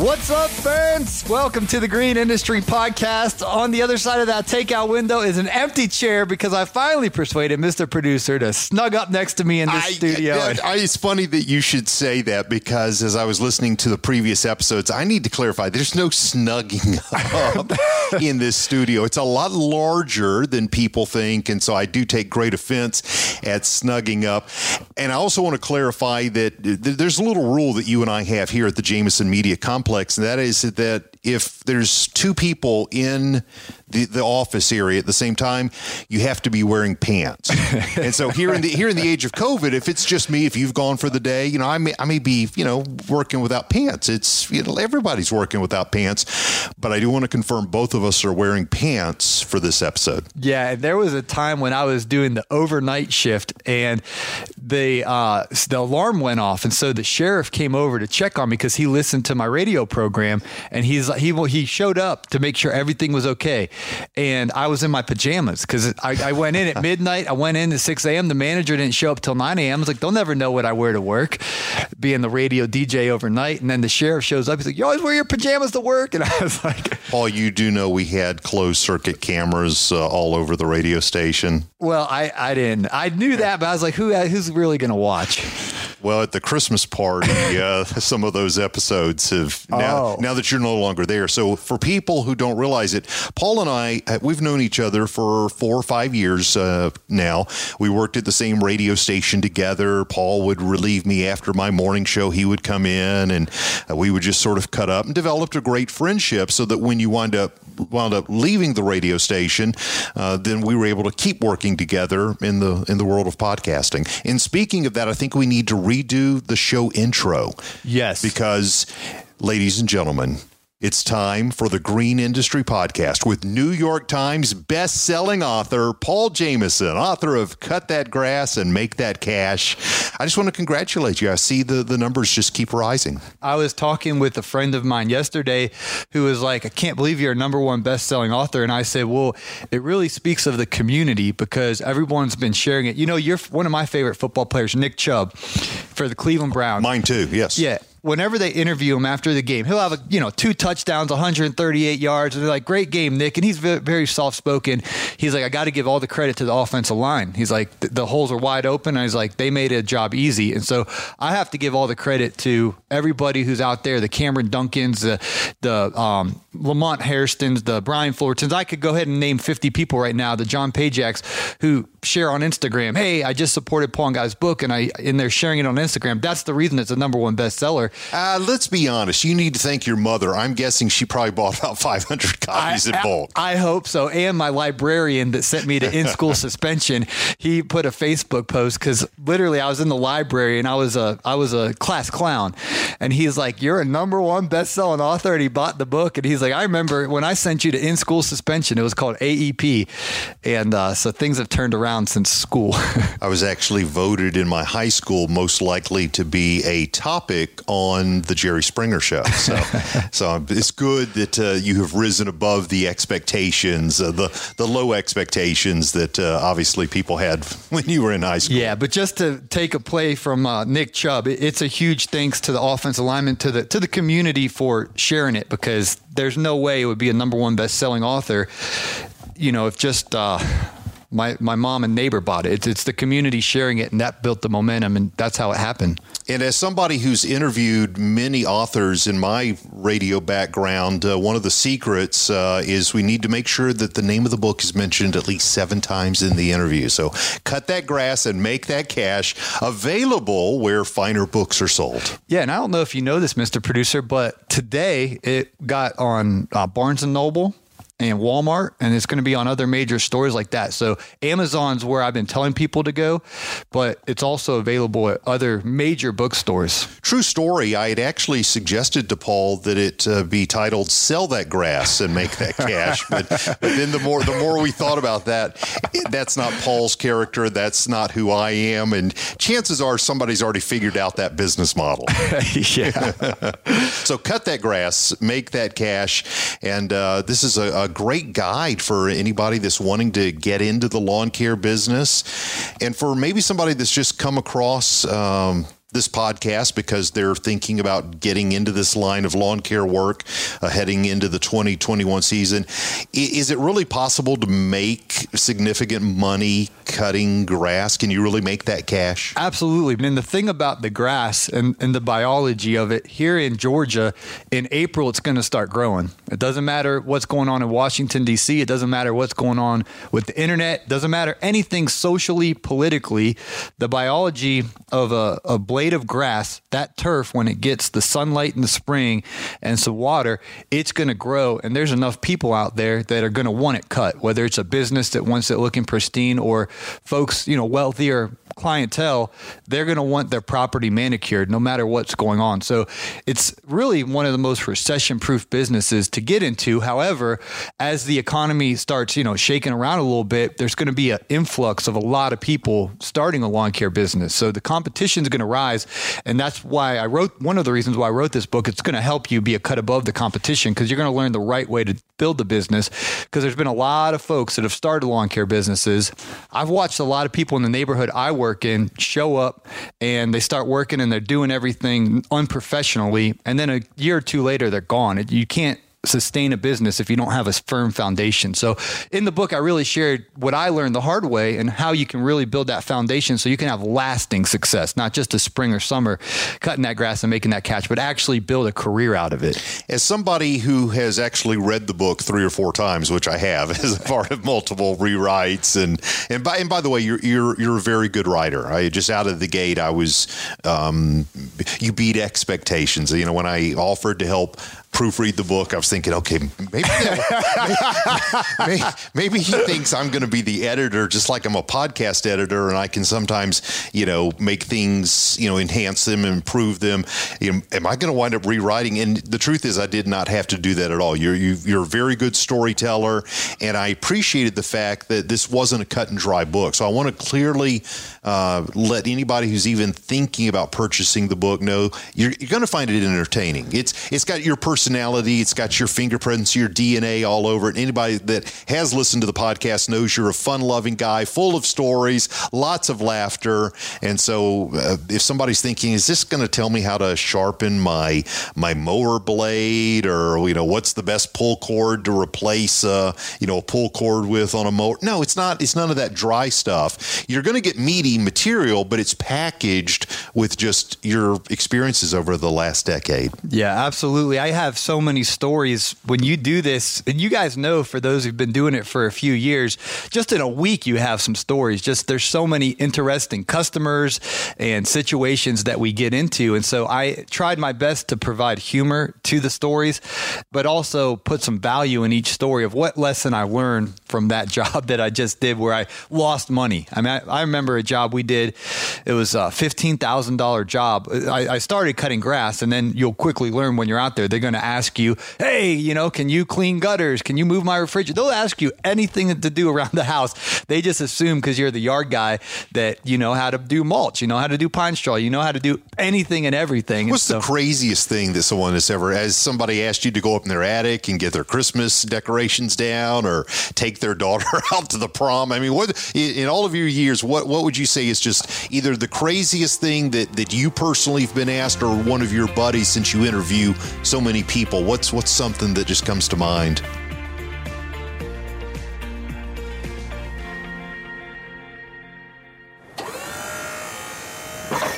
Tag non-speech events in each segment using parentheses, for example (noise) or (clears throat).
What's up, fans? Welcome to the Green Industry Podcast. On the other side of that takeout window is an empty chair because I finally persuaded Mr. Producer to snug up next to me in the I, studio. I- I- it's funny that you should say that because as I was listening to the previous episodes, I need to clarify there's no snugging (laughs) up in this studio. It's a lot larger than people think. And so I do take great offense at snugging up. And I also want to clarify that there's a little rule that you and I have here at the Jameson Media Complex, and that is that if there's two people in the, the office area at the same time, you have to be wearing pants. (laughs) and so here in the here in the age of COVID, if it's just me, if you've gone for the day, you know, I may I may be, you know, working without pants. It's you know, everybody's working without pants. But I do want to confirm both of us are wearing pants for this episode. Yeah, there was a time when I was doing the overnight shift and the uh, the alarm went off, and so the sheriff came over to check on me because he listened to my radio program, and he's he he showed up to make sure everything was okay, and I was in my pajamas because I, I went in at (laughs) midnight, I went in at six a.m. The manager didn't show up till nine a.m. I was like, they'll never know what I wear to work, being the radio DJ overnight, and then the sheriff shows up, he's like, you always wear your pajamas to work, and I was like. Paul, you do know we had closed circuit cameras uh, all over the radio station. Well, I, I didn't. I knew that, but I was like, who who's really going to watch? Well, at the Christmas party, (laughs) uh, some of those episodes have now, Oh. now that you're no longer there. So, for people who don't realize it, Paul and I, uh, we've known each other for four or five years uh, now. We worked at the same radio station together. Paul would relieve me after my morning show. He would come in, and uh, we would just sort of cut up and developed a great friendship. So that when you wind up wound up leaving the radio station, uh, then we were able to keep working together in the in the world of podcasting. And speaking of that, I think we need to redo the show intro Yes. because, ladies and gentlemen. It's time for the Green Industry Podcast with New York Times best-selling author Paul Jameson, author of Cut That Grass and Make That Cash. I just want to congratulate you. I see the, the numbers just keep rising. I was talking with a friend of mine yesterday who was like, I can't believe you're a number one best selling author. And I said, Well, it really speaks of the community because everyone's been sharing it. You know, you're one of my favorite football players, Nick Chubb, for the Cleveland Browns. Mine too, yes. Yeah. Whenever they interview him after the game, he'll have a, you know two touchdowns, 138 yards, and they're like, "Great game, Nick." And he's very, soft spoken. He's like, "I got to give all the credit to the offensive line." He's like, "The- "The holes are wide open." And he's like, "They made a job easy." And so I have to give all the credit to everybody who's out there: the Cameron Duncans, the the um, Lamont Hairstons, the Brian Fullertons. I could go ahead and name 50 people right now. The John Pajaks who share on Instagram. Hey, I just supported Paul and Guy's book, and I and they're sharing it on Instagram. That's the reason it's a number one bestseller. Uh, let's be honest. You need to thank your mother. I'm guessing she probably bought about (laughs) 500 copies in bulk. I, hope so. And my librarian that sent me to (laughs) in school suspension, he put a Facebook post because literally I was in the library and I was a I was a class clown, and he's like, "You're a number one best selling author," and he bought the book, and he's like, "I remember when I sent you to in school suspension. It was called AEP, and uh, so things have turned around since school." (laughs) I was actually voted in my high school most likely to be a topic on the Jerry Springer show. So, (laughs) so it's good that uh, you have risen above the expectations, uh, the the low expectations that uh, obviously people had (laughs) when you were in high school. Yeah, but just to take a play from uh, Nick Chubb, it- it's a huge thanks to the offensive alignment, to the to the community for sharing it because there's no way it would be a number one best selling author, you know, if just uh, my my mom and neighbor bought it. It's, it's the community sharing it, and that built the momentum, and that's how it happened. And as somebody who's interviewed many authors in my radio background, uh, one of the secrets uh, is we need to make sure that the name of the book is mentioned at least seven times in the interview. So cut that grass and make that cash available where finer books are sold. Yeah, and I don't know if you know this, Mr. Producer, but today it got on uh, Barnes and Noble and Walmart, and it's going to be on other major stores like that. So Amazon's where I've been telling people to go, but it's also available at other major bookstores. True story. I had actually suggested to Paul that it uh, be titled "Sell That Grass and Make That (laughs) Cash," but, but then the more the more we thought about that, that's not Paul's character. That's not who I am, and chances are somebody's already figured out that business model. (laughs) yeah. (laughs) so cut that grass, make that cash, and uh, this is a, a great guide for anybody that's wanting to get into the lawn care business, and for maybe somebody that's just come across. Um, this podcast because they're thinking about getting into this line of lawn care work uh, heading into the 2021 season. Is it really possible to make significant money cutting grass? Can you really make that cash? Absolutely. And the thing about the grass and, and the biology of it here in Georgia, in April, it's going to start growing. It doesn't matter what's going on in Washington, D.C., it doesn't matter what's going on with the internet, it doesn't matter anything socially, politically. The biology of a, a blade of grass, that turf, when it gets the sunlight in the spring and some water, it's going to grow. And there's enough people out there that are going to want it cut, whether it's a business that wants it looking pristine or folks, you know, wealthier clientele, they're going to want their property manicured no matter what's going on. So it's really one of the most recession proof businesses to get into. However, as the economy starts, you know, shaking around a little bit, there's going to be an influx of a lot of people starting a lawn care business. So the competition is going to rise. And that's why I wrote one of the reasons why I wrote this book. It's going to help you be a cut above the competition because you're going to learn the right way to build the business. Because there's been a lot of folks that have started lawn care businesses. I've watched a lot of people in the neighborhood I work work show up, and they start working and they're doing everything unprofessionally. And then a year or two later, they're gone. You can't sustain a business if you don't have a firm foundation. So in the book, I really shared what I learned the hard way and how you can really build that foundation so you can have lasting success, not just a spring or summer cutting that grass and making that catch, but actually build a career out of it. As somebody who has actually read the book three or four times, which I have (laughs) as a part of multiple rewrites, and and by and by the way, you're you're you're a very good writer. I just out of the gate, I was um, you beat expectations. You know, when I offered to help proofread the book, I was thinking, okay, maybe (laughs) maybe, maybe he thinks I'm going to be the editor, just like I'm a podcast editor, and I can sometimes, you know, make things, you know, enhance them, improve them. You know, am I going to wind up rewriting? And the truth is, I did not have to do that at all. You're you, are you are a very good storyteller, and I appreciated the fact that this wasn't a cut and dry book. So I want to clearly uh, let anybody who's even thinking about purchasing the book know you're, you're going to find it entertaining. It's it's got your personality, it's got your fingerprints, your DNA all over it. Anybody that has listened to the podcast knows you're a fun-loving guy, full of stories, lots of laughter. And so, uh, if somebody's thinking, is this going to tell me how to sharpen my my mower blade, or you know, what's the best pull cord to replace, uh, you know, a pull cord with on a mower? No, it's not. It's none of that dry stuff. You're going to get meaty material, but it's packaged with just your experiences over the last decade. Yeah, absolutely. I have so many stories when you do this, and you guys know for those who've been doing it for a few years, just in a week, you have some stories. Just there's so many interesting customers and situations that we get into. And so I tried my best to provide humor to the stories, but also put some value in each story of what lesson I learned from that (laughs) job that I just did where I lost money. I mean, I, I remember a job we did. It was a $15,000 job. I, I, started cutting grass, and then you'll quickly learn when you're out there, they're going to ask you, hey, you know, can you clean gutters? Can you move my refrigerator? They'll ask you anything to do around the house. They just assume because you're the yard guy that you know how to do mulch, you know how to do pine straw, you know how to do anything and everything. What's and so, the craziest thing that someone has ever, as somebody asked you to go up in their attic and get their Christmas decorations down or take their daughter (laughs) out to the prom? I mean, what in all of your years, what, what would you say is just either the craziest thing that, that you personally have been asked or one of your buddies since you interview so many people? What's what's something that just comes to mind?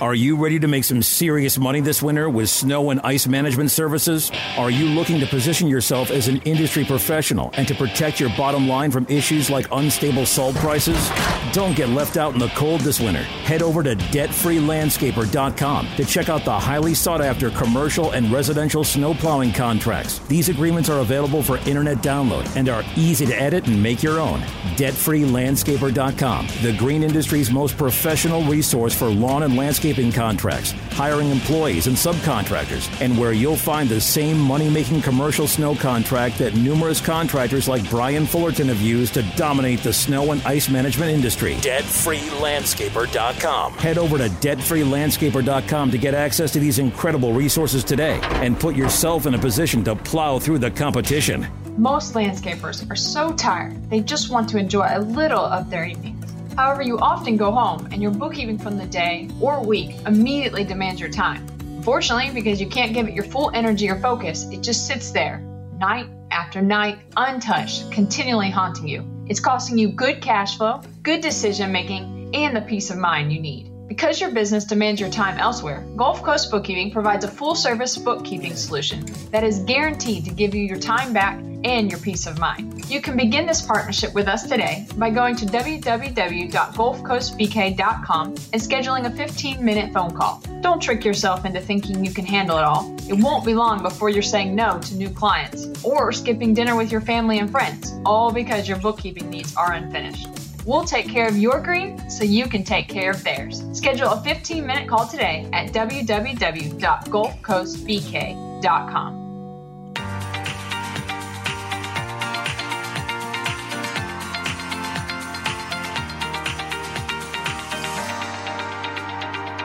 Are you ready to make some serious money this winter with snow and ice management services? Are you looking to position yourself as an industry professional and to protect your bottom line from issues like unstable salt prices? Don't get left out in the cold this winter. Head over to debtfreelandscaper.com to check out the highly sought after commercial and residential snow plowing contracts. These agreements are available for internet download and are easy to edit and make your own. Debtfreelandscaper.com, the green industry's most professional resource for lawn and landscape landscaping contracts, hiring employees and subcontractors, and where you'll find the same money making commercial snow contract that numerous contractors like Brian Fullerton have used to dominate the snow and ice management industry. DebtFreeLandscaper.com. Head over to DebtFreeLandscaper.com to get access to these incredible resources today and put yourself in a position to plow through the competition. Most landscapers are so tired, they just want to enjoy a little of their evening. However, you often go home and your bookkeeping from the day or week immediately demands your time. Unfortunately, because you can't give it your full energy or focus, it just sits there, night after night, untouched, continually haunting you. It's costing you good cash flow, good decision making, and the peace of mind you need. Because your business demands your time elsewhere, Gulf Coast Bookkeeping provides a full service bookkeeping solution that is guaranteed to give you your time back and your peace of mind. You can begin this partnership with us today by going to www.gulfcoastbk.com and scheduling a 15 minute phone call. Don't trick yourself into thinking you can handle it all. It won't be long before you're saying no to new clients or skipping dinner with your family and friends, all because your bookkeeping needs are unfinished. We'll take care of your green so you can take care of theirs. Schedule a 15 minute call today at www.gulfcoastbk.com.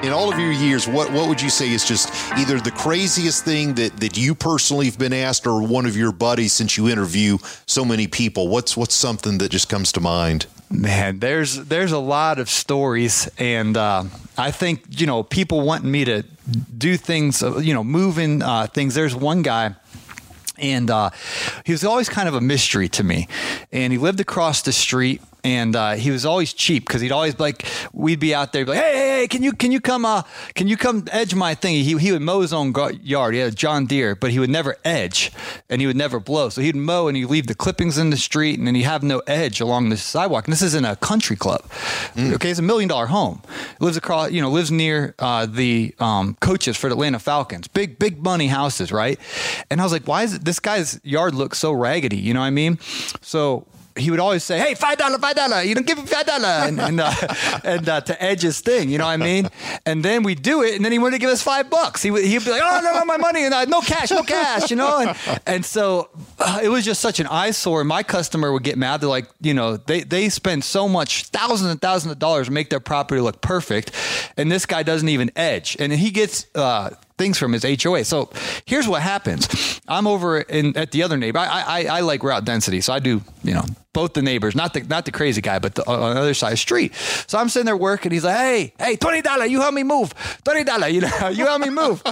in all of your years, what what would you say is just either the craziest thing that that you personally have been asked, or one of your buddies since you interview so many people? What's what's something that just comes to mind? Man, there's there's a lot of stories, and uh, I think you know people wanting me to do things, uh, you know, moving uh, things. There's one guy and uh, he was always kind of a mystery to me. And he lived across the street and uh, he was always cheap because he'd always like we'd be out there like hey, hey can you can you come uh can you come edge my thing he, he would mow his own yard. He had a John Deere but he would never edge and he would never blow. So he'd mow and he'd leave the clippings in the street and then he'd have no edge along the sidewalk. And this is in a country club. Mm. okay it's a million dollar home. Lives across you know lives near uh, the um, coaches for the Atlanta Falcons. Big big money houses right? And I was like why is it, this guy's yard look so raggedy you know what I mean? So he would always say, "Hey, five dollar, five dollar, you don't give me five dollar," and and, uh, (laughs) and uh, to edge his thing, you know what I mean? And then we do it, and then he wanted to give us five bucks. He would he'd be like, "Oh no, no, my money, and uh, no cash, no cash," you know, and and so uh, it was just such an eyesore. My customer would get mad. They're like, you know, they they spend so much thousands and thousands of dollars to make their property look perfect, and this guy doesn't even edge, and he gets uh, things from his HOA. So here's what happens. I'm over in at the other neighbor. I, I, I like route density, so I do you know both the neighbors, not the not the crazy guy, but the, uh, on the other side of the street. So I'm sitting there working. He's like, "Hey, hey, twenty dollar, you help me move. Twenty dollar, you know, (laughs) you help me move."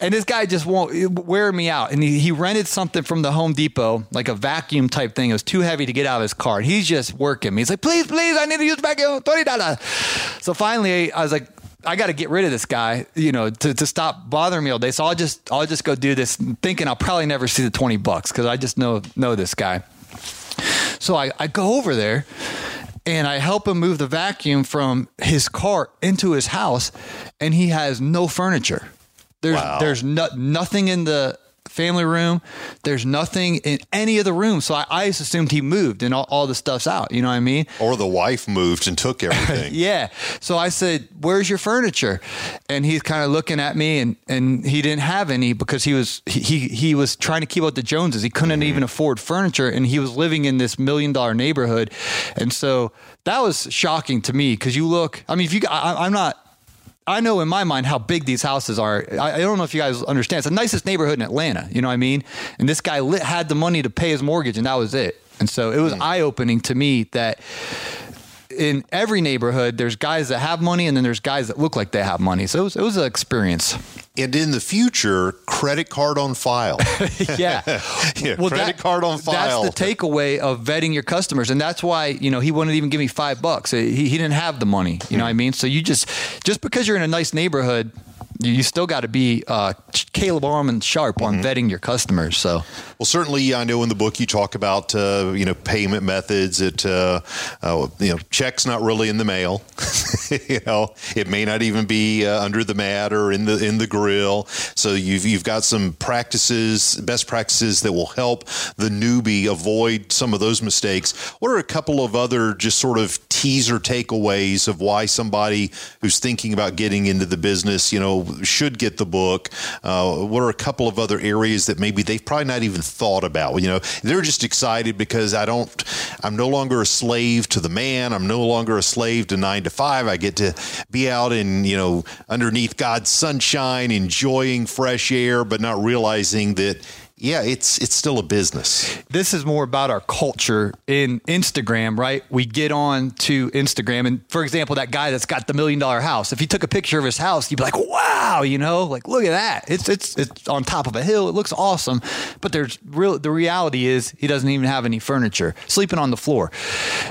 and this guy just won't wear me out. And he, he rented something from the Home Depot, like a vacuum type thing. It was too heavy to get out of his car. And he's just working me. He's like, "Please, please, I need to use the vacuum. Twenty dollar." So finally, I was like I got to get rid of this guy, you know, to, to stop bothering me all day. So I'll just I'll just go do this, thinking I'll probably never see the twenty bucks because I just know know this guy. So I, I go over there and I help him move the vacuum from his car into his house, and he has no furniture. There's wow. there's no, nothing in the family room. There's nothing in any of the rooms. So I, I just assumed he moved and all, all, the stuff's out. You know what I mean? Or the wife moved and took everything. (laughs) yeah. So I said, Where's your furniture? And he's kind of looking at me and, and he didn't have any because he was he he was trying to keep up the Joneses. He couldn't mm-hmm. even afford furniture and he was living in this million dollar neighborhood. And so that was shocking to me because you look, I mean, if you, I, I'm not I know in my mind how big these houses are. I, I, don't know if you guys understand. It's the nicest neighborhood in Atlanta. You know what I mean? And this guy lit, had the money to pay his mortgage, and that was it. And so it was mm. eye opening to me that in every neighborhood, there's guys that have money, and then there's guys that look like they have money. So it was, it was an experience. And in the future, credit card on file. (laughs) yeah. (laughs) yeah well, credit that, card on file. That's the takeaway of vetting your customers. And that's why, you know, he wouldn't even give me five bucks. He, he didn't have the money. You know hmm. what I mean? So you just, just because you're in a nice neighborhood, you still got to be uh, Caleb Armand sharp on mm-hmm. vetting your customers. So, well, certainly, I know in the book you talk about uh, you know payment methods. It uh, uh you know checks not really in the mail. (laughs) you know, it may not even be uh, under the mat or in the in the grill. So you've you've got some practices, best practices that will help the newbie avoid some of those mistakes. What are a couple of other just sort of teaser takeaways of why somebody who's thinking about getting into the business, you know, should get the book? Uh, what are a couple of other areas that maybe they've probably not even thought about? You know, they're just excited because I don't, I'm no longer a slave to the man. I'm no longer a slave to nine to five. I get to be out in, you know, underneath God's sunshine, enjoying fresh air, but not realizing that yeah, it's it's still a business. This is more about our culture in Instagram, right? We get on to Instagram, and for example, that guy that's got the million dollar house. If he took a picture of his house, you'd be like, "Wow!" You know, like look at that. It's it's it's on top of a hill. It looks awesome, but there's real. The reality is he doesn't even have any furniture, sleeping on the floor.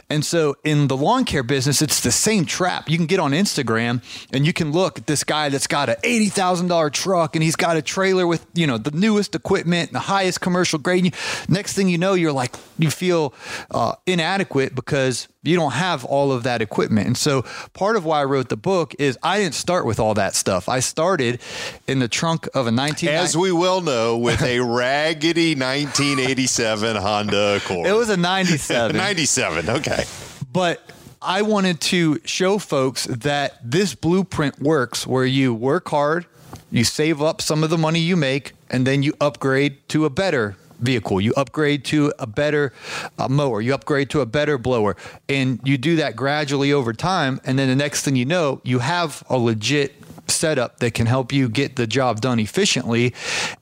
And so in the lawn care business, it's the same trap. You can get on Instagram and you can look at this guy that's got an eighty thousand dollar truck and he's got a trailer with you know the newest equipment highest commercial grade. Next thing you know, you're like, you feel uh, inadequate because you don't have all of that equipment. And so part of why I wrote the book is I didn't start with all that stuff. I started in the trunk of a 19 As we well know with a (laughs) raggedy 1987 Honda Accord. It was a 97. (laughs) 97, okay. But I wanted to show folks that this blueprint works where you work hard, you save up some of the money you make, and then you upgrade to a better vehicle. You upgrade to a better uh, mower. You upgrade to a better blower. And you do that gradually over time. And then the next thing you know, you have a legit setup that can help you get the job done efficiently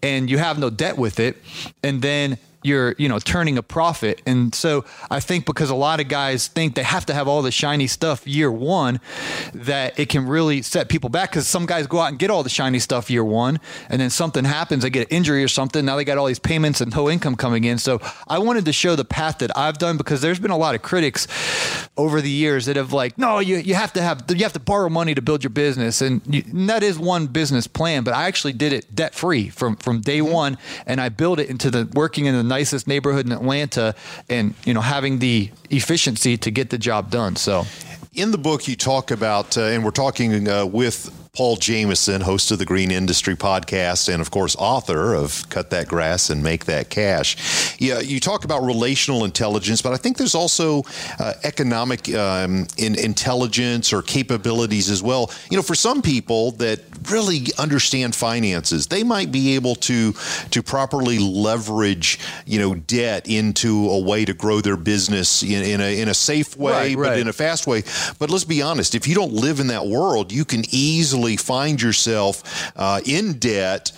and you have no debt with it. And then you're you know turning a profit. And so i think because a lot of guys think they have to have all the shiny stuff year one that it can really set people back. Because some guys go out and get all the shiny stuff year one and then something happens they get an injury or something now they got all these payments and no income coming in. So i wanted to show the path that i've done because there's been a lot of critics over the years that have like no you, you have to have you have to borrow money to build your business. And, you, and that is one business plan but i actually did it debt free from from day mm-hmm. one and i built it into the working in the nicest neighborhood in Atlanta and, you know, having the efficiency to get the job done. So in the book, you talk about, uh, and we're talking uh, with Paul Jameson, host of the Green Industry Podcast, and of course, author of Cut That Grass and Make That Cash. Yeah, you talk about relational intelligence, but I think there's also uh, economic um, in intelligence or capabilities as well. You know, for some people that really understand finances, they might be able to to properly leverage, you know, debt into a way to grow their business in, in a in a safe way, right, but right. in a fast way. But let's be honest, if you don't live in that world, you can easily find yourself uh, in debt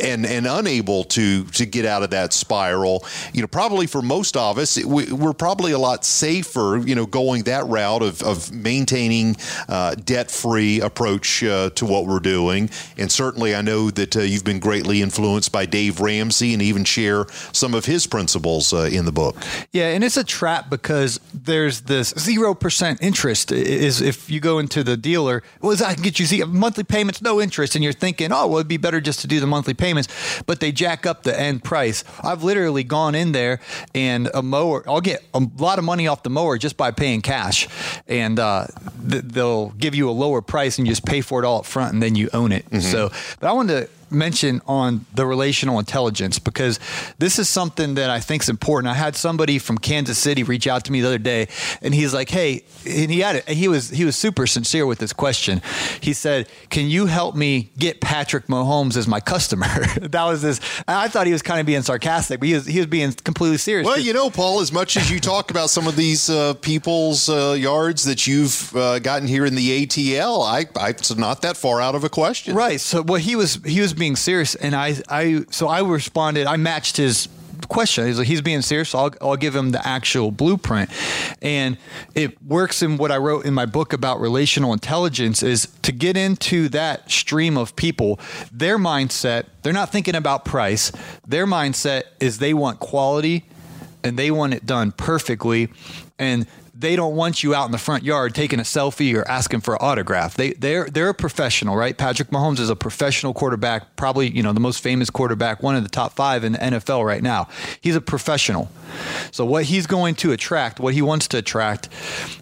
and and unable to to get out of that spiral. You know, probably for most of us, we, are probably a lot safer. You know, going that route of of maintaining uh, debt free approach uh, to what we're doing. And certainly, I know that uh, you've been greatly influenced by Dave Ramsey and even share some of his principles uh, in the book. Yeah, and it's a trap because there's this zero percent interest. Is if you go into the dealer, well, I can get you see monthly payments, no interest, and you're thinking, oh, well, it'd be better just to do the monthly payments, but they jack up the end price. I've literally gone in there and a mower, I'll get a lot of money off the mower just by paying cash. And uh, th- they'll give you a lower price and you just pay for it all up front and then you own it. Mm-hmm. So, but I wanted to mention on the relational intelligence because this is something that I think is important. I had somebody from Kansas City reach out to me the other day, and he's like, "Hey," and he had it. He was he was super sincere with this question. He said, "Can you help me get Patrick Mahomes as my customer?" (laughs) that was this. I thought he was kind of being sarcastic, but he was he was being completely serious. Well, you know, Paul, as much as you talk about some of these uh, people's uh, yards that you've uh, gotten here in the ATL, I, I it's not that far out of a question, right? So, well, he was he was being serious. And I, I, so I responded. I matched his question. He's like, he's being serious. So I'll, I'll give him the actual blueprint. And it works in what I wrote in my book about relational intelligence is to get into that stream of people, their mindset, they're not thinking about price. Their mindset is they want quality and they want it done perfectly. And they don't want you out in the front yard taking a selfie or asking for an autograph. They they're they're a professional, right? Patrick Mahomes is a professional quarterback, probably you know the most famous quarterback, one of the top five in the NFL right now. He's a professional. So what he's going to attract, what he wants to attract,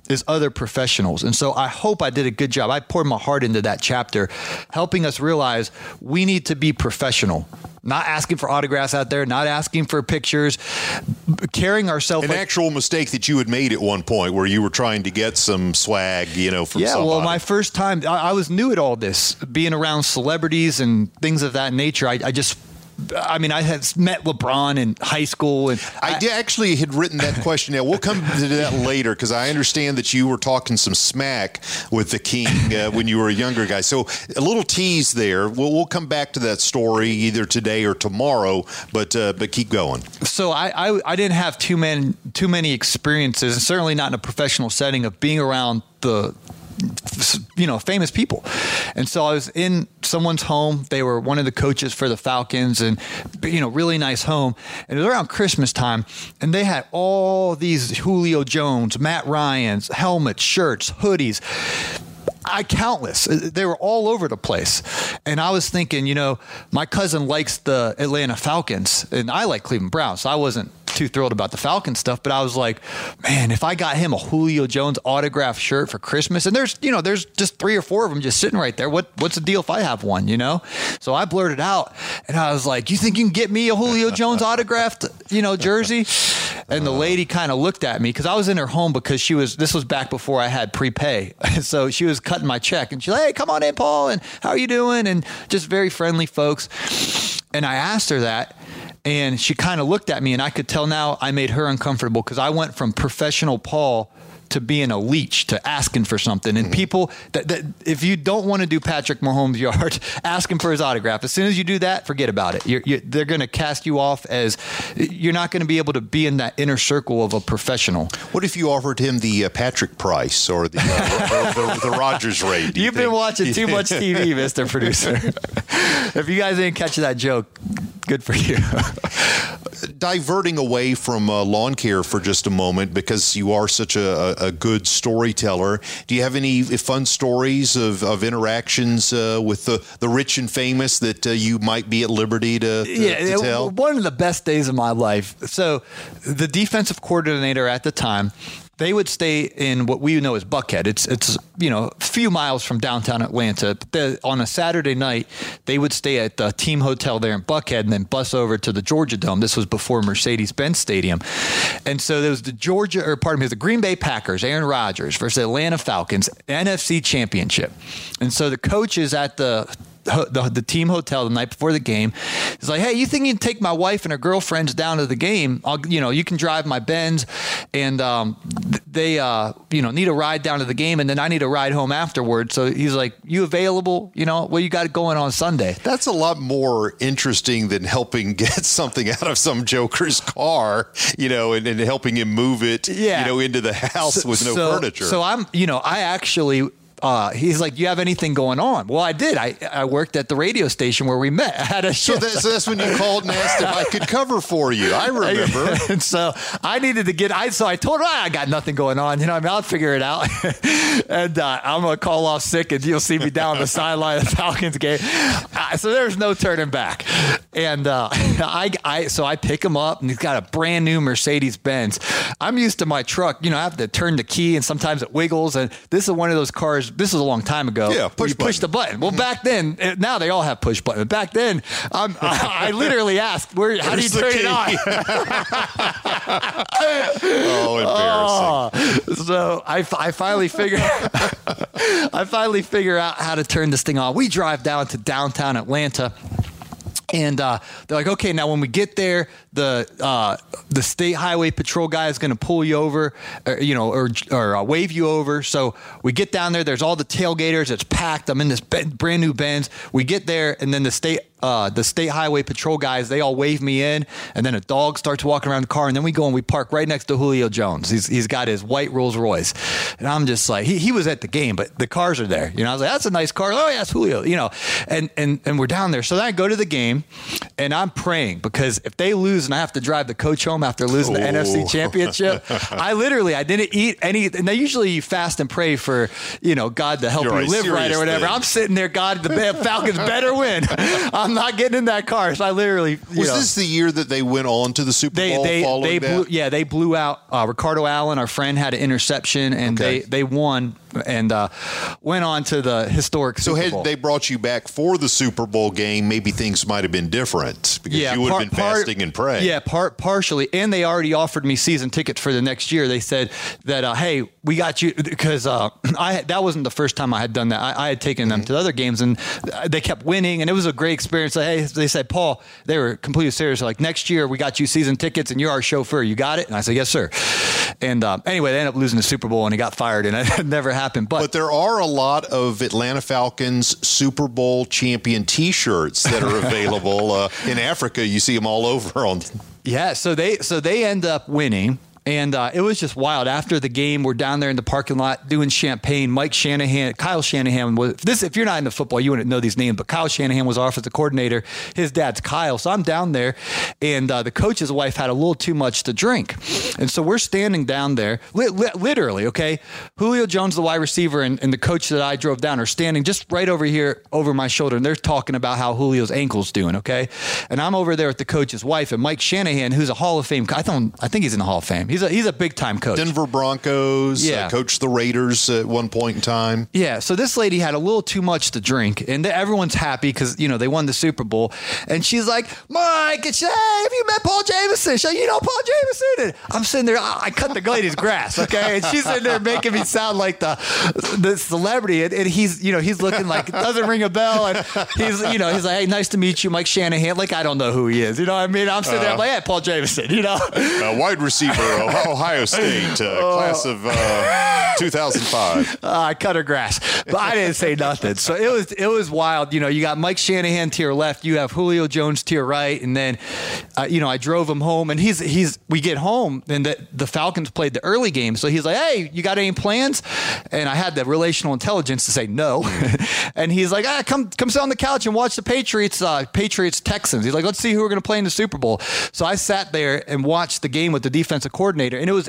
is other professionals. And so I hope I did a good job. I poured my heart into that chapter, helping us realize we need to be professional not asking for autographs out there, not asking for pictures, carrying ourselves. An like, actual mistake that you had made at one point where you were trying to get some swag, you know, from yeah. Somebody. Well, my first time, I, I, was new at all this, being around celebrities and things of that nature. I, I just I mean, I had met LeBron in high school, and I, I actually had written that question. Now we'll come to that later because I understand that you were talking some smack with the king uh, when you were a younger guy. So a little tease there. We'll, we'll come back to that story either today or tomorrow. But uh, but keep going. So I, I I didn't have too many too many experiences, and certainly not in a professional setting of being around the you know, famous people. And so I was in someone's home. They were one of the coaches for the Falcons and, you know, really nice home. And it was around Christmas time. And they had all these Julio Jones, Matt Ryan's helmets, shirts, hoodies. I countless. Uh, they were all over the place. And I was thinking, you know, my cousin likes the Atlanta Falcons and I like Cleveland Browns. So I wasn't too thrilled about the Falcon stuff, but I was like, man, if I got him a Julio Jones autograph shirt for Christmas, and there's, you know, there's just three or four of them just sitting right there. What, what's the deal if I have one, you know? So I blurted out and I was like, you think you can get me a Julio Jones autographed, you know, jersey? And the lady kind of looked at me because I was in her home because she was, this was back before I had prepay. (laughs) so she was cutting my check and she's like, hey, come on in, Paul. And how are you doing? And just very friendly folks. And I asked her that and she kind of looked at me, and I could tell now I made her uncomfortable because I went from professional Paul to being a leech to asking for something. And mm-hmm. people that, that, if you don't want to do Patrick Mahomes' yard, (laughs) ask him for his autograph. As soon as you do that, forget about it. You're, you're, they're going to cast you off as you're not going to be able to be in that inner circle of a professional. What if you offered him the uh, Patrick Price or the, uh, the, the, the, Rodgers rate? You You've think? been watching too much (laughs) TV, Mr. Producer. if you guys didn't catch that joke, good for you. Diverting away from uh, lawn care for just a moment because you are such a, a, good storyteller. Do you have any fun stories of, of interactions uh, with the, the rich and famous that uh, you might be at liberty to, to, yeah, to tell? One of the best days of my life. So, the defensive coordinator at the time they would stay in what we know as Buckhead. It's it's you know a few miles from downtown Atlanta. The, on a Saturday night, they would stay at the team hotel there in Buckhead and then bus over to the Georgia Dome. This was before Mercedes-Benz Stadium, and so there was the Georgia or pardon me, the Green Bay Packers, Aaron Rodgers versus Atlanta Falcons NFC Championship, and so the coaches at the the, the team hotel the night before the game. He's like, "Hey, you think you can take my wife and her girlfriends down to the game? I'll, you know, you can drive my Benz, and um, they, uh, you know, need a ride down to the game, and then I need a ride home afterwards." So he's like, "You available? You know, what you got it going on Sunday?" That's a lot more interesting than helping (laughs) get something out of some joker's car, you know, and, and helping him move it, yeah. you know, into the house so, with no so, furniture. So I'm, you know, I actually uh, he's like, "Do you have anything going on?" Well, I did. I, I worked at the radio station where we met. (laughs) I had a so, that, so that's when you called and asked if I could cover for you. I (laughs) remember. (laughs) and so I needed to get. I so I told her I got nothing going on. You know, I mean, I'll figure it out. and uh, I'm gonna call off sick, and you'll see me down the sideline of the Falcons game. Uh, so there's no turning back. And uh, I, I, so I pick him up, and he's got a brand new Mercedes Benz. I'm used to my truck. You know, I have to turn the key, and sometimes it wiggles. And this is one of those cars this is a long time ago. Yeah, push you button. push the button. Well, back then, eh, now they all have push button. Back then, I, (laughs) I literally asked, "Where? How do you turn key? it on?" (laughs) oh, embarrassing. Oh, so I, I finally figure (laughs) I finally figure out how to turn this thing on. We drive down to downtown Atlanta and uh, they're like, okay, now when we get there, the uh, the state highway patrol guy is going to pull you over, or, you know, or or uh, wave you over. So we get down there. There's all the tailgaters. It's packed. I'm in this brand new Benz. We get there, and then the state uh, the state highway patrol guys, they all wave me in, and then a dog starts walking around the car, and then we go and we park right next to Julio Jones. He's, he's got his white Rolls Royce. And I'm just like, he, he was at the game, but the cars are there. You know, I was like, that's a nice car. Oh, yeah, it's Julio, you know, and, and, and we're down there. So then I go to the game, and I'm praying because if they lose and I have to drive the coach home after losing the NFC championship, (laughs) I literally, I didn't eat any. And they usually you fast and pray for, you know, God to help You're you right, live right or whatever. thing. I'm sitting there, God, the Falcons better win. (laughs) I'm not getting in that car. So I literally, Was know, this the year that they went on to the Super they Bowl they following they blew yeah they blew out uh, Ricardo Allen our friend had an interception and Okay. they they won and uh, went on to the historic so Super had they brought you back for the Super Bowl game, maybe things might have been different because you would par- have been fasting and praying. Yeah, part partially, and they already offered me season tickets for the next year. They said that, uh, hey, we got you because uh, (clears throat) I that wasn't the first time I had done that. I, I had taken them to the other games, and they kept winning, and it was a great experience. Like, hey, they said, Paul, they were completely serious. Like next year, we got you season tickets, and you're our chauffeur. You got it? And I said, yes, sir. And uh, anyway, they ended up losing the Super Bowl, and he got fired, and it (laughs) never happened. But, But there are a lot of Atlanta Falcons Super Bowl champion T-shirts that are (laughs) available uh, in Africa. You see them all over on. Yeah, so they so they end up winning. And uh, it was just wild. After the game, we're down there in the parking lot doing champagne. Mike Shanahan, Kyle Shanahan was this. If you're not into football, you wouldn't know these names. But Kyle Shanahan was our offensive coordinator. His dad's Kyle. So I'm down there, and uh, the coach's wife had a little too much to drink, and so we're standing down there, li- li- literally. Okay, Julio Jones, the wide receiver, and, and the coach that I drove down are standing just right over here over my shoulder, and they're talking about how Julio's ankle's doing. Okay, and I'm over there with the coach's wife and Mike Shanahan, who's a Hall of Fame. I don't. I think he's in the Hall of Fame. He's a he's a big time coach. Denver Broncos, Yeah. uh, coached the Raiders at one point in time. Yeah, so this lady had a little too much to drink, and everyone's happy because you know they won the Super Bowl. And she's like, "Mike, it's, hey, have you met Paul Jameson? She's like, you know Paul Jameson?" And I'm sitting there, I I cut the lady's grass, okay, and she's sitting there making me sound like the the celebrity, and, and he's you know he's looking like it doesn't ring a bell, and he's you know he's like, "Hey, nice to meet you, Mike Shanahan." Like I don't know who he is, you know what I mean? I'm sitting there I'm like, "Yeah, Paul Jameson," you know. Uh, wide receiver, Ohio State, uh, class of uh, 2005. Uh, I cut her grass, but I didn't say nothing. So it was it was wild. You know, you got Mike Shanahan to your left, you have Julio Jones to your right, and then uh, you know I drove him home, and he's he's we get home, and the the Falcons played the early game, so he's like, "Hey, you got any plans?" And I had the relational intelligence to say no, (laughs) and he's like, "Ah, come come sit on the couch and watch the Patriots uh, Patriots Texans." He's like, "Let's see who we're going to play in the Super Bowl." So I sat there and watched the game with the defensive coordinator, and it was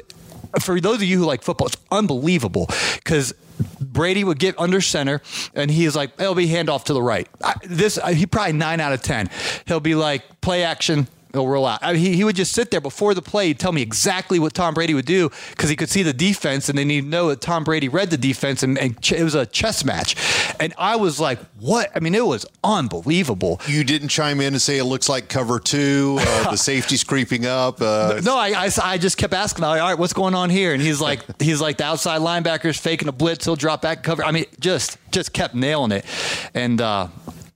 for those of you who like football, it's unbelievable because Brady would get under center, and he's like, "It'll be handoff to the right." I, this I, he probably nine out of ten. He'll be like, "Play action." He'll roll out. I mean, he, he would just sit there before the play, he'd tell me exactly what Tom Brady would do because he could see the defense, and then he'd know that Tom Brady read the defense, and, and ch- it was a chess match. And I was like, "What?" I mean, it was unbelievable. You didn't chime in and say it looks like cover two. Uh, (laughs) the safety's creeping up. Uh, No, I, I, I just kept asking, all right, what's going on here? And he's (laughs) like, he's like the outside linebackers faking a blitz. He'll drop back cover. I mean, just just kept nailing it, and. uh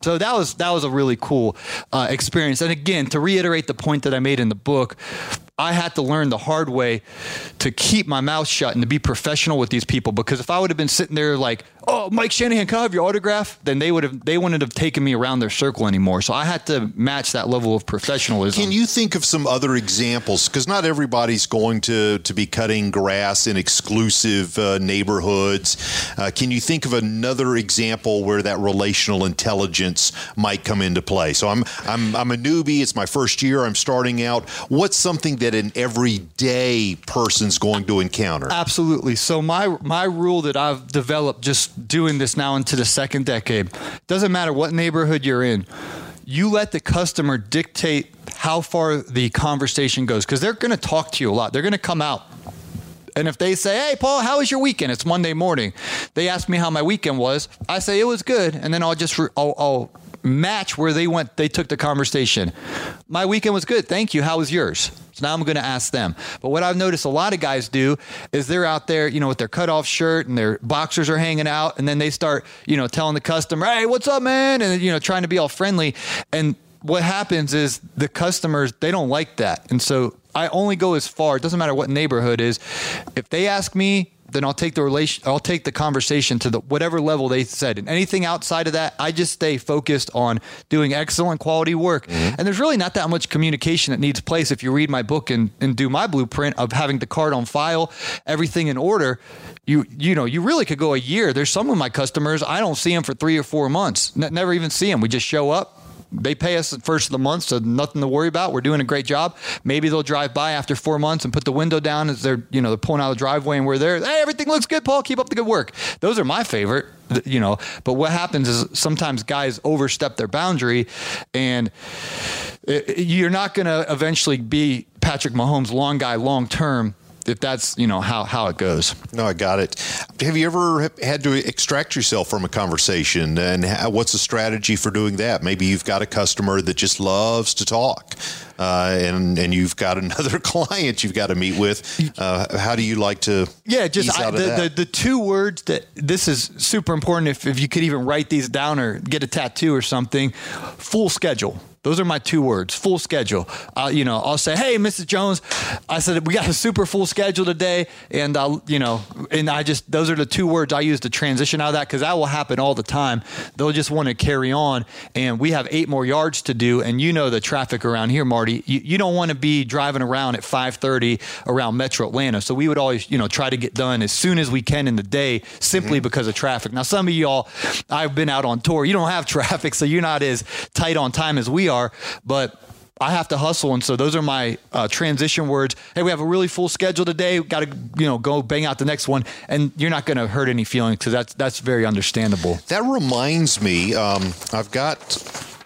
so that was that was a really cool uh, experience. And again, to reiterate the point that I made in the book, I had to learn the hard way to keep my mouth shut and to be professional with these people. Because if I would have been sitting there like, "Oh, Mike Shanahan, can I have your autograph?" then they would have they wouldn't have taken me around their circle anymore. So I had to match that level of professionalism. Can you think of some other examples? Because not everybody's going to, to be cutting grass in exclusive uh, neighborhoods. Uh, can you think of another example where that relational intelligence might come into play? So I'm I'm I'm a newbie. It's my first year. I'm starting out. What's something that an everyday person's going to encounter? Absolutely. So my my rule that I've developed just doing this now into the second decade doesn't matter what neighborhood you're in. You let the customer dictate how far the conversation goes because they're going to talk to you a lot. They're going to come out. And if they say, "Hey, Paul, how was your weekend?" It's Monday morning. They ask me how my weekend was. I say it was good, and then I'll just re- I'll, I'll match where they went. They took the conversation. My weekend was good. Thank you. How was yours? So now I'm going to ask them. But what I've noticed a lot of guys do is they're out there, you know, with their cutoff shirt and their boxers are hanging out, and then they start, you know, telling the customer, "Hey, what's up, man?" and you know, trying to be all friendly. And what happens is the customers they don't like that, and so I only go as far. It doesn't matter what neighborhood is. If they ask me then I'll take the relation, I'll take the conversation to the whatever level they said. And anything outside of that, I just stay focused on doing excellent quality work. Mm-hmm. And there's really not that much communication that needs place if you read my book and, and do my blueprint of having the card on file, everything in order. You you know you really could go a year. There's some of my customers I don't see them for three or four months. Never even see them. We just show up they pay us the first of the month, so nothing to worry about. We're doing a great job. Maybe they'll drive by after four months and put the window down as they're, you know, they're pulling out of the driveway and we're there. Hey, everything looks good, Paul. Keep up the good work. Those are my favorite, you know. But what happens is sometimes guys overstep their boundary, and it, you're not going to eventually be Patrick Mahomes long guy long term if that's you know how how it goes. No, I got it. Have you ever had to extract yourself from a conversation, and how, what's the strategy for doing that? Maybe you've got a customer that just loves to talk, uh, and and you've got (laughs) another client you've got to meet with. Uh, how do you like to? Yeah, just I, the, the, the two words that this is super important. If if you could even write these down or get a tattoo or something, full schedule those are my two words, full schedule. Uh, you know, I'll say, hey, Mrs. Jones, I said, we got a super full schedule today. And, I'll, you know, and I just, those are the two words I use to transition out of that because that will happen all the time. They'll just want to carry on. And we have eight more yards to do. And you know the traffic around here, Marty. You, you don't want to be driving around at 530 around Metro Atlanta. So we would always, you know, try to get done as soon as we can in the day simply mm-hmm. because of traffic. Now, some of y'all, I've been out on tour. You don't have (laughs) traffic, so you're not as tight on time as we are but I have to hustle, and so those are my uh, transition words. Hey, we have a really full schedule today. Got to you know go bang out the next one, and you're not going to hurt any feelings because that's that's very understandable. That reminds me, um, I've got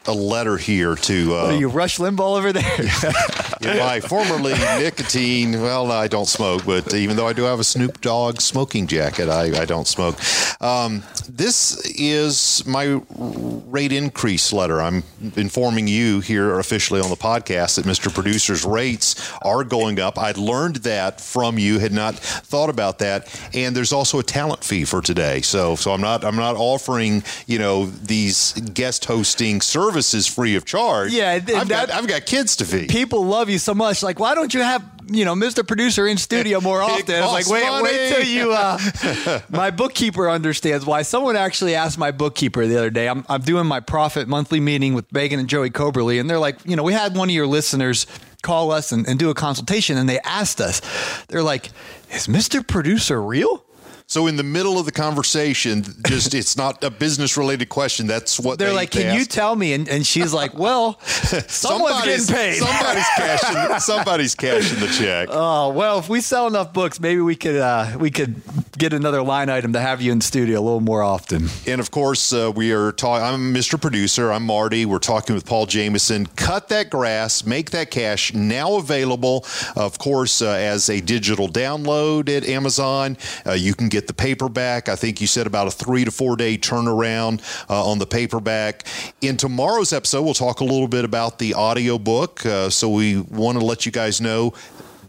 a letter here to. Uh, you Rush Limbaugh over there? (laughs) yeah, my formerly nicotine. Well, I don't smoke, but even though I do have a Snoop Dogg smoking jacket, I, I don't smoke. Um, this is my rate increase letter. I'm informing you here officially on the podcast that Mr. Producer's rates are going up. I'd learned that from you, had not thought about that, and there's also a talent fee for today. So, so I'm not I'm not offering you know these guest hosting services services free of charge. Yeah, I've, that, got, I've got kids to feed. People love you so much. Like, why don't you have you know Mr. Producer in studio (laughs) more often? I was like, wait, money. wait till you. Uh, (laughs) my bookkeeper understands why. Someone actually asked my bookkeeper the other day. I'm, I'm doing my profit monthly meeting with Megan and Joey Coberly, and they're like, you know, we had one of your listeners call us and, and do a consultation, and they asked us, they're like, is Mr. Producer real? So in the middle of the conversation, just it's not a business related question. That's what they're they, like. They can you tell me? And, and she's like, well, (laughs) someone's getting paid. Somebody's (laughs) cashing. Somebody's cashing the check. Oh well, if we sell enough books, maybe we could uh, we could get another line item to have you in studio a little more often. And of course, uh, we are talking. I'm Mr. Producer. I'm Marty. We're talking with Paul Jameson. Cut that grass, make that cash. Now available, of course, uh, as a digital download at Amazon. Uh, you can get get the paperback. I think you said about a three to four day turnaround uh, on the paperback. In tomorrow's episode, we'll talk a little bit about the audiobook. Uh, so we want to let you guys know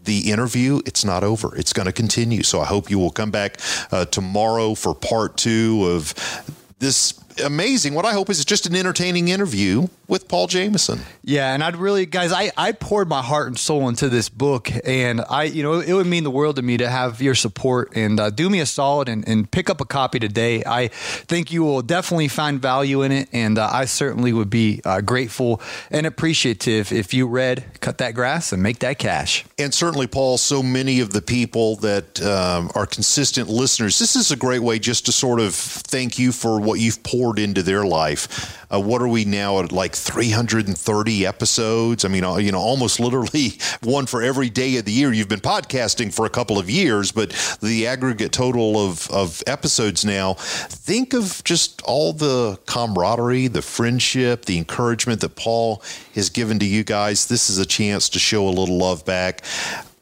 the interview, it's not over. It's going to continue. So I hope you will come back uh, tomorrow for part two of this amazing. What I hope is just an entertaining interview with Paul Jameson. Yeah, and I'd really, guys, I, I poured my heart and soul into this book, and I, you know, it would mean the world to me to have your support and uh, do me a solid and, and pick up a copy today. I think you will definitely find value in it, and uh, I certainly would be uh, grateful and appreciative if you read Cut That Grass and Make That Cash. And certainly, Paul, so many of the people that um, are consistent listeners, this is a great way just to sort of thank you for what you've poured into their life. Uh, what are we now at like 330 episodes? I mean, uh, you know, almost literally (laughs) one for every day of the year. You've been podcasting for a couple of years, but the aggregate total of, of episodes now, think of just all the camaraderie, the friendship, the encouragement that Paul has given to you guys. This is a chance to show a little love back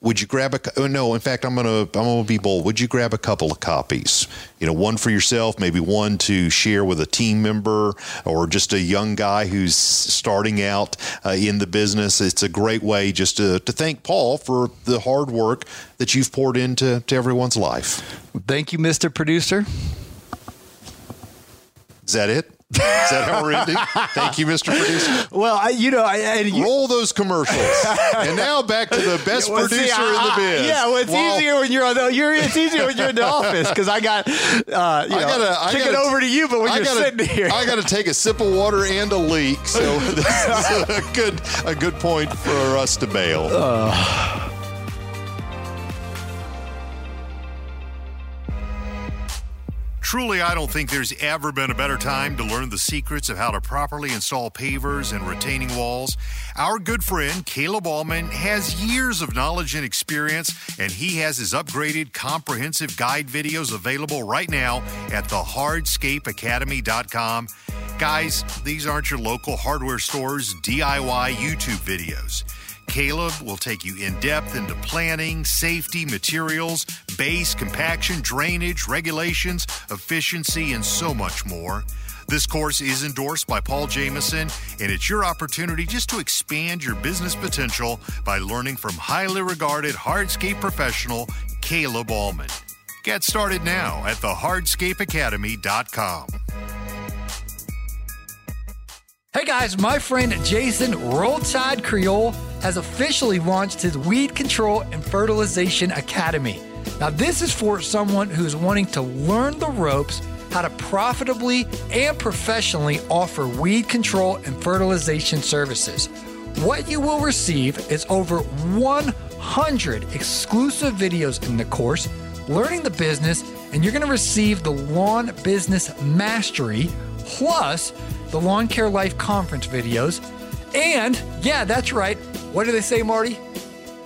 would you grab a oh, no in fact i'm gonna i'm gonna be bold. Would you grab a couple of copies? You know one for yourself maybe one to share with a team member or just a young guy who's starting out uh, in the business. It's a great way just to, to thank paul for the hard work that you've poured into to everyone's life. Thank you mr producer. Is that it Is that how we're ending? Thank you, Mr. Producer. Well, I, you know, I, and you, Roll those commercials. and now back to the best Well, see, producer I- in the biz. Yeah, well, it's While- easier when you're on the you're it's easier when you're in the (laughs) office because I got uh, you I know, gotta, I kick gotta, it over to you, but when you're gotta, sitting here, I got to take a sip of water and a leak. So (laughs) this is a good, a good point for us to bail. Truly, I don't think there's ever been a better time to learn the secrets of how to properly install pavers and retaining walls. Our good friend Caleb Allman has years of knowledge and experience, and he has his upgraded comprehensive guide videos available right now at thehardscapeacademy.com. Guys, these aren't your local hardware store's DIY YouTube videos. Caleb will take you in depth into planning, safety, materials, base, compaction, drainage, regulations, efficiency, and so much more. This course is endorsed by Paul Jameson, and it's your opportunity just to expand your business potential by learning from highly regarded hardscape professional Caleb Allman. Get started now at thehardscapeacademy.com. Hey guys, my friend Jason Roadside Creel has officially launched his Weed Control and Fertilization Academy. Now, this is for someone who's wanting to learn the ropes how to profitably and professionally offer weed control and fertilization services. What you will receive is over 100 exclusive videos in the course, learning the business, and you're going to receive the Lawn Business Mastery plus the Lawn Care Life Conference videos. And yeah, that's right. What do they say, Marty?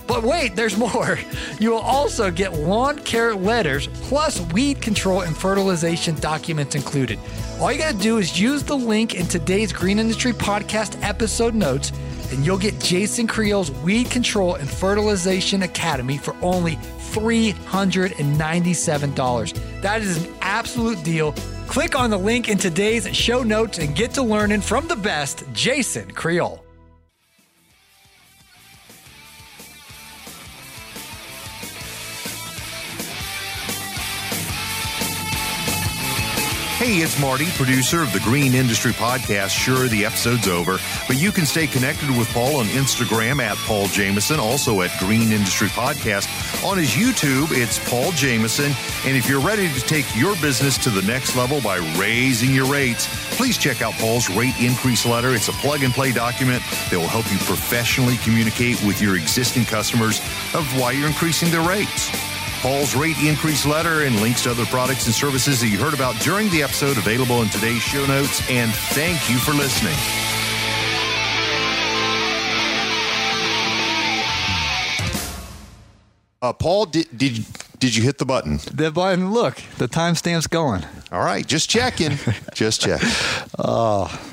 But wait, there's (laughs) more. You will also get lawn care letters plus weed control and fertilization documents included. All you got to do is use the link in today's Green Industry Podcast episode notes, and you'll get Jason Creel's Weed Control and Fertilization Academy for only $397. That is an absolute deal. Click on the link in today's show notes and get to learning from the best, Jason Creel. Hey, it's Marty, producer of the Green Industry Podcast. Sure, the episode's over, but you can stay connected with Paul on Instagram at Paul Jameson, also at Green Industry Podcast. On his YouTube, it's Paul Jameson. And if you're ready to take your business to the next level by raising your rates, please check out Paul's rate increase letter. It's a plug and play document that will help you professionally communicate with your existing customers of why you're increasing their rates. Paul's rate increase letter and links to other products and services that you heard about during the episode available in today's show notes. And thank you for listening. Uh, Paul, did, did did you hit the button? The button, look, the timestamp's going. All right, just checking, just checking. (laughs)